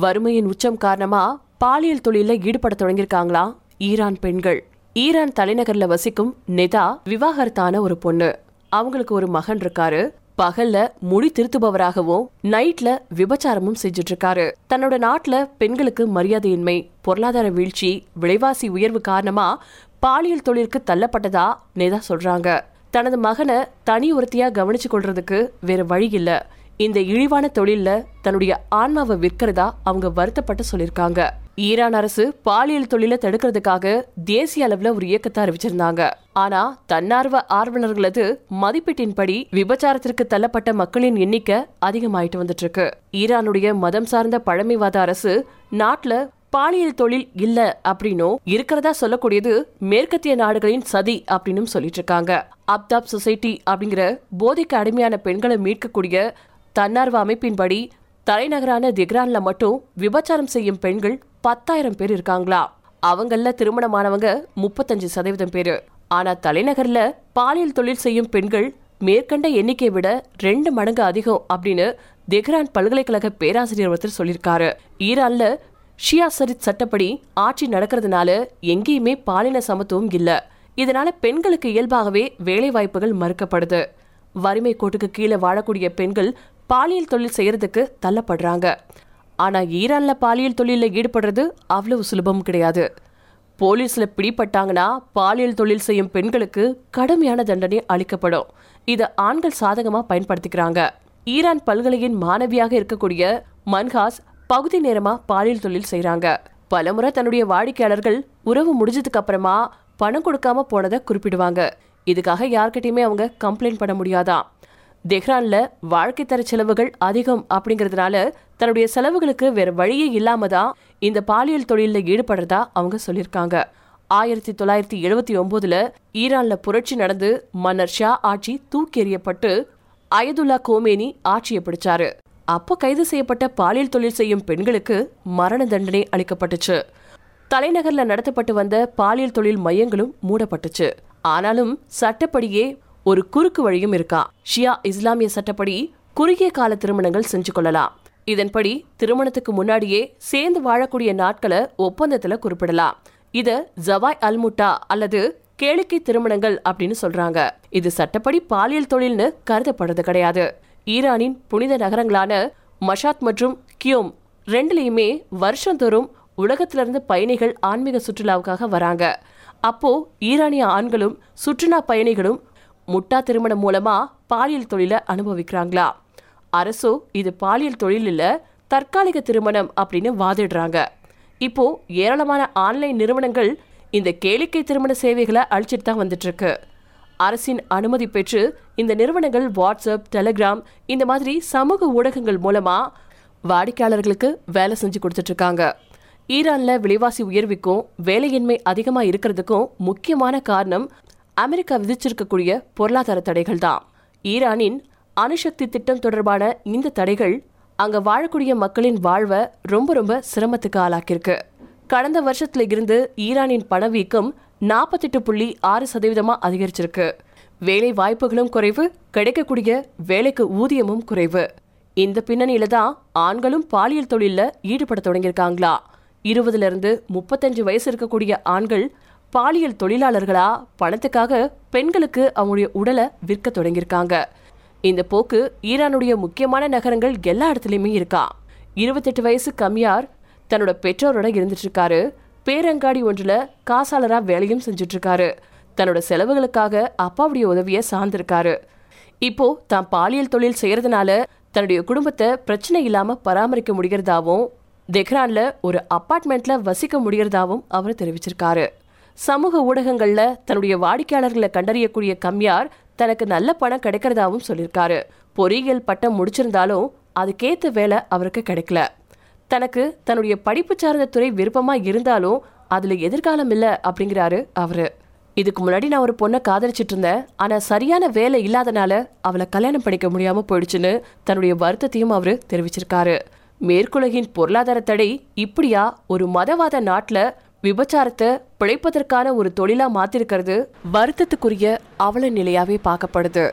வறுமையின் உச்சம் காரணமா பாலியல் தொழில ஈடுபட தொடங்கியிருக்காங்களா? ஈரான் பெண்கள். ஈரான் தலைநகர்ல வசிக்கும் நெதா விவாகரத்தான ஒரு பொண்ணு. அவங்களுக்கு ஒரு மகன் இருக்காரு. பகல்ல முடி திருத்துபவராகவும் நைட்ல விபச்சாரமும் செஞ்சுட்டு இருக்காரு தன்னோட நாட்டுல பெண்களுக்கு மரியாதையின்மை பொருளாதார வீழ்ச்சி விலைவாசி உயர்வு காரணமா பாலியல் தொழிலுக்கு தள்ளப்பட்டதா நேதா சொல்றாங்க. தனது மகனை தனி ஒருத்தியா கவனிச்சு கொள்றதுக்கு வேற வழி இல்லை. இந்த இழிவான தொழில்ல தன்னுடைய ஆன்மாவை விற்கிறதா அவங்க வருத்தப்பட்டு சொல்லியிருக்காங்க ஈரான் அரசு பாலியல் தொழிலை தடுக்கிறதுக்காக தேசிய அளவுல ஒரு இயக்கத்தை அறிவிச்சிருந்தாங்க. ஆனா தன்னார்வ ஆர்வலர்களது மதிப்பீட்டின்படி விபச்சாரத்திற்கு தள்ளப்பட்ட மக்களின் எண்ணிக்கை அதிகமாயிட்டு வந்துட்டு இருக்கு ஈரானுடைய மதம் சார்ந்த பழமைவாத அரசு நாட்டுல பாலியல் தொழில் இல்ல அப்படின்னும் இருக்கிறதா சொல்லக்கூடியது மேற்கத்திய நாடுகளின் சதி அப்படின்னு சொல்லிட்டு இருக்காங்க அப்தாப் சொசைட்டி அப்படிங்கிற போதைக்கு அடிமையான பெண்களை மீட்கக்கூடிய தன்னார்வ அமைப்பின்படி தலைநகரான திக்ரான்ல மட்டும் விபச்சாரம் செய்யும் பெண்கள் பத்தாயிரம் பேர் இருக்காங்களா? அவங்கள திருமணமானவங்க முப்பத்தஞ்சு சதவீதம் பேரு. ஆனா தலைநகர்ல பாலியல் தொழில் செய்யும் பெண்கள் மேற்கண்ட எண்ணிக்கையை விட ரெண்டு மடங்கு அதிகம் அப்படின்னு தெஹ்ரான் பல்கலைக்கழக பேராசிரியர் ஒருத்தர் சொல்லியிருக்காரு. ஈரான்ல ஷியா சரித் சட்டப்படி ஆட்சி நடக்கிறதுனால எங்கேயுமே பாலின சமத்துவம் இல்ல. இதனால பெண்களுக்கு இயல்பாகவே வேலை வாய்ப்புகள் மறுக்கப்படுது. வறுமை கோட்டுக்கு கீழே வாழக்கூடிய பெண்கள் பாலியல் தொழில் செய்யறதுக்கு தள்ளப்படுறாங்க. ஆனால் ஈரானில் பாலியல் தொழிலில் ஈடுபடுறது அவ்வளவு சுலபம் கிடையாது. போலீஸில் பிடிப்பட்டாங்கன்னா பாலியல் தொழில் செய்யும் பெண்களுக்கு கடுமையான தண்டனை அளிக்கப்படும். இதை ஆண்கள் சாதகமாக பயன்படுத்திக்கிறாங்க. ஈரான் பல்கலையின் மாணவியாக இருக்கக்கூடிய மன்ஹாஸ் பகுதி நேரமாக பாலியல் தொழில் செய்கிறாங்க பலமுறை தன்னுடைய வாடிக்கையாளர்கள் உறவு முடிஞ்சதுக்கு அப்புறமா பணம் கொடுக்காம போனதை குறிப்பிடுவாங்க. இதுக்காக யார்கிட்டயுமே அவங்க கம்ப்ளைண்ட் பண்ண முடியாதாம். தெஹ்ரான்ல வாழ்க்கை தர செலவுகள் அதிகம் அப்படிங்கறதுனால தன்னுடைய செலவுகளுக்கு வேற வழியே இல்லாம தான் இந்த பாலியல் தொழிலில் ஈடுபடுறதா அவங்க சொல்லியிருக்காங்க. ஆயிரத்தி தொள்ளாயிரத்தி எழுபத்தி ஒன்பதுல ஈரான்ல புரட்சி நடந்து மன்னர் ஷா ஆட்சி தூக்கி எறியப்பட்டு அயதுல்லா கோமேனி ஆட்சியை பிடிச்சாரு. அப்போ கைது செய்யப்பட்ட பாலியல் தொழில் செய்யும் பெண்களுக்கு மரண தண்டனை அளிக்கப்பட்டுச்சு. தலைநகர்ல நடத்தப்பட்டு வந்த பாலியல் தொழில் மையங்களும் மூடப்பட்டுச்சு. ஆனாலும் சட்டப்படியே ஒரு குறுக்கு வழியும் இருக்கா? ஷியா இஸ்லாமிய சட்டப்படி குறுகிய கால திருமணங்கள் செஞ்சு கொள்ளலாம். இதன்படி திருமணத்துக்கு முன்னாடியே சேர்ந்து வாழக்கூடிய நாட்களை ஒப்பந்தத்துல குறிப்பிடலாம். இத ஜவாய் அல்முட்டா அல்லது கேளிக்கை திருமணங்கள் அப்படின்னு சொல்றாங்க. இது சட்டப்படி பாலியல் தொழில்னு கருதப்படுறது கிடையாது. ஈரானின் புனித நகரங்களான மஷாத் மற்றும் கியோம் ரெண்டுலயுமே வருஷந்தோறும் உலகத்துல இருந்து பயணிகள் ஆன்மீக சுற்றுலாவுக்காக வராங்க. அப்போ ஈரானிய ஆண்களும் சுற்றுலா பயணிகளும் முட்டா திருமணம் மூலமா பாலியல் தொழிலை அனுபவிக்கிறாங்களா? அரசோ இது பாலியல் தொழில் இல்ல தற்காலிக திருமணம் அப்படின்னு வாதிடுறாங்க. இப்போ ஏராளமான ஆன்லைன் நிறுவனங்கள் இந்த கேளிக்கை திருமண சேவைகளை அழிச்சிட்டு தான் வந்துட்டு இருக்கு அரசின் அனுமதி பெற்று இந்த நிறுவனங்கள் வாட்ஸ்அப் டெலிகிராம் இந்த மாதிரி சமூக ஊடகங்கள் மூலமா வாடிக்கையாளர்களுக்கு வேலை செஞ்சு கொடுத்துட்டு இருக்காங்க ஈரான்ல விலைவாசி உயர்வுக்கும் வேலையின்மை அதிகமா இருக்கிறதுக்கும் முக்கியமான காரணம் அமெரிக்கா விதிச்சிருக்கக்கூடிய பொருளாதார தடைகள் தான் ஈரானின் அணுசக்தி திட்டம் தொடர்பான இந்த தடைகள் அங்க வாழக்கூடிய மக்களின் வாழ்வை ரொம்ப ரொம்ப சிரமத்துக்கு ஆளாக்கியிருக்கு. கடந்த வருஷத்துல இருந்து ஈரானின் பணவீக்கம் நாற்பத்தெட்டு புள்ளி ஆறு சதவீதமா அதிகரிச்சிருக்கு. வேலை வாய்ப்புகளும் குறைவு கிடைக்கக்கூடிய வேலைக்கு ஊதியமும் குறைவு. இந்த பின்னணியில தான் ஆண்களும் பாலியல் தொழில்ல ஈடுபட தொடங்கியிருக்காங்களா? இருபதுல இருந்து முப்பத்தஞ்சு வயசு இருக்கக்கூடிய ஆண்கள் பாலியல் தொழிலாளர்களா பணத்துக்காக பெண்களுக்கு அவங்களுடைய உடலை விற்க தொடங்கியிருக்காங்க. இந்த போக்கு ஈரானுடைய முக்கியமான நகரங்கள் எல்லா இடத்துலையுமே இருக்கா. இருபத்தெட்டு வயசு கம்யார் தன்னோட பெற்றோரோட இருந்துட்டு இருக்காரு பேரங்காடி ஒன்றுல காசாளரா வேலையும் செஞ்சுட்டு இருக்காரு தன்னோட செலவுகளுக்காக அப்பாவுடைய உதவிய சார்ந்திருக்காரு. இப்போ தான் பாலியல் தொழில் செய்யறதுனால தன்னுடைய குடும்பத்தை பிரச்சனை இல்லாம பராமரிக்க முடிகிறதாவும் தெஹ்ரான்ல ஒரு அப்பார்ட்மெண்ட்டில் வசிக்க முடிகிறதாவும் அவர் தெரிவிச்சிருக்காரு. சமூக ஊடகங்கள்ல தன்னுடைய வாடிக்கையாளர்களை கண்டறியக்கூடிய கம்யார் தனக்கு நல்ல பணம் கிடைக்கிறதாவும் சொல்லியிருக்காரு. பொறியியல் பட்டம் முடிச்சிருந்தாலும் அதுக்கேற்ற வேலை அவருக்கு கிடைக்கல. தனக்கு தன்னுடைய படிப்பு சார்ந்த துறை விருப்பமா இருந்தாலும் அதுல எதிர்காலம் இல்லை அப்படிங்கிறாரு அவரு. இதுக்கு முன்னாடி நான் ஒரு பொண்ணை காதலிச்சிட்டு இருந்தேன். ஆனா சரியான வேலை இல்லாதனால அவளை கல்யாணம் பண்ணிக்க முடியாமல் போயிடுச்சுன்னு தன்னுடைய வருத்தத்தையும் அவர் தெரிவிச்சிருக்காரு. மேற்குலகின் பொருளாதார தடை இப்படியா ஒரு மதவாத நாட்டில் விபச்சாரத்தை பிழைப்பதற்கான ஒரு தொழிலா மாத்திருக்கிறது வருத்தத்துக்குரிய அவல நிலையாவே பார்க்கப்படுது.